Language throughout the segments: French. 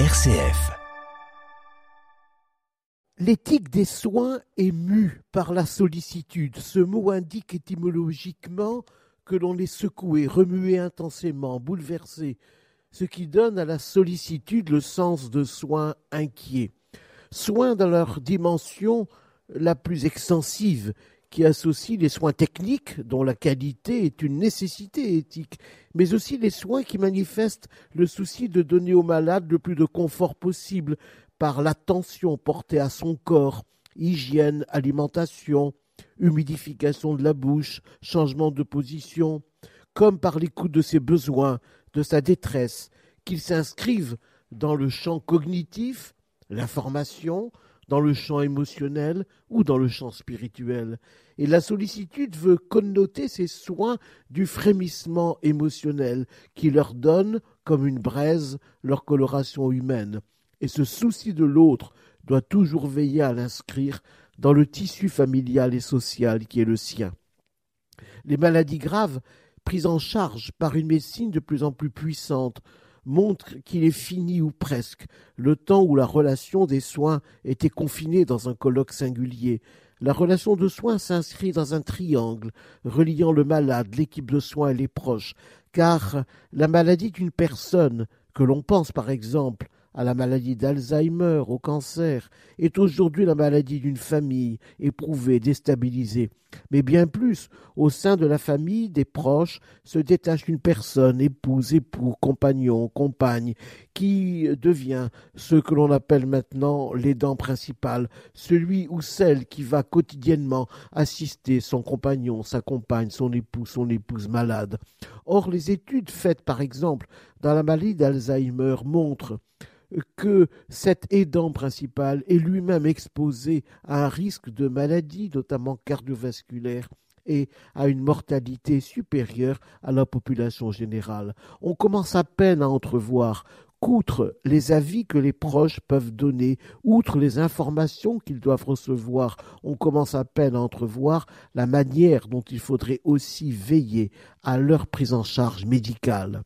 RCF. L'éthique des soins est mue par la sollicitude. Ce mot indique étymologiquement que l'on est secoué, remué intensément, bouleversé, ce qui donne à la sollicitude le sens de soins inquiets. Soins dans leur dimension la plus extensive, qui associe les soins techniques, dont la qualité est une nécessité éthique, mais aussi les soins qui manifestent le souci de donner au malade le plus de confort possible par l'attention portée à son corps, hygiène, alimentation, humidification de la bouche, changement de position, comme par l'écoute de ses besoins, de sa détresse, qu'ils s'inscrivent dans le champ cognitif, l'information, dans le champ émotionnel ou dans le champ spirituel. Et la sollicitude veut connoter ces soins du frémissement émotionnel qui leur donne, comme une braise, leur coloration humaine. Et ce souci de l'autre doit toujours veiller à l'inscrire dans le tissu familial et social qui est le sien. Les maladies graves, prises en charge par une médecine de plus en plus puissante, montre qu'il est fini ou presque le temps où la relation des soins était confinée dans un colloque singulier. La relation de soins s'inscrit dans un triangle reliant le malade, l'équipe de soins et les proches, car la maladie d'une personne, que l'on pense par exemple à la maladie d'Alzheimer, au cancer, est aujourd'hui la maladie d'une famille éprouvée, déstabilisée. Mais bien plus, au sein de la famille, des proches, se détache une personne, épouse, époux, compagnon, compagne, qui devient ce que l'on appelle maintenant l'aidant principal, celui ou celle qui va quotidiennement assister son compagnon, sa compagne, son époux, son épouse malade. Or, les études faites, par exemple, dans la maladie d'Alzheimer montrent que cet aidant principal est lui-même exposé à un risque de maladie, notamment cardiovasculaire, et à une mortalité supérieure à la population générale. On commence à peine à entrevoir qu'outre les avis que les proches peuvent donner, outre les informations qu'ils doivent recevoir, on commence à peine à entrevoir la manière dont il faudrait aussi veiller à leur prise en charge médicale.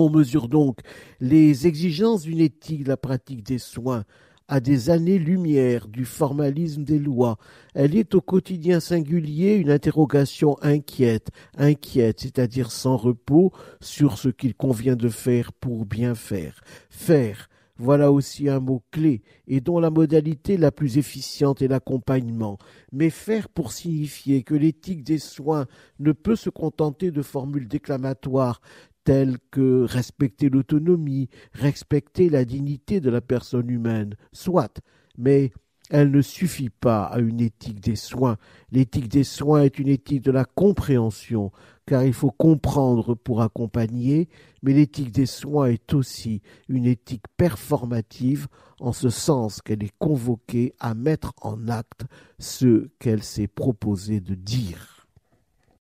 On mesure donc les exigences d'une éthique de la pratique des soins à des années-lumière du formalisme des lois. Elle est au quotidien singulier une interrogation inquiète, inquiète, c'est-à-dire sans repos, sur ce qu'il convient de faire pour bien faire. Faire, voilà aussi un mot clé, et dont la modalité la plus efficiente est l'accompagnement. Mais faire pour signifier que l'éthique des soins ne peut se contenter de formules déclamatoires, telles que respecter l'autonomie, respecter la dignité de la personne humaine, soit, mais elle ne suffit pas à une éthique des soins. L'éthique des soins est une éthique de la compréhension, car il faut comprendre pour accompagner, mais l'éthique des soins est aussi une éthique performative, en ce sens qu'elle est convoquée à mettre en acte ce qu'elle s'est proposée de dire.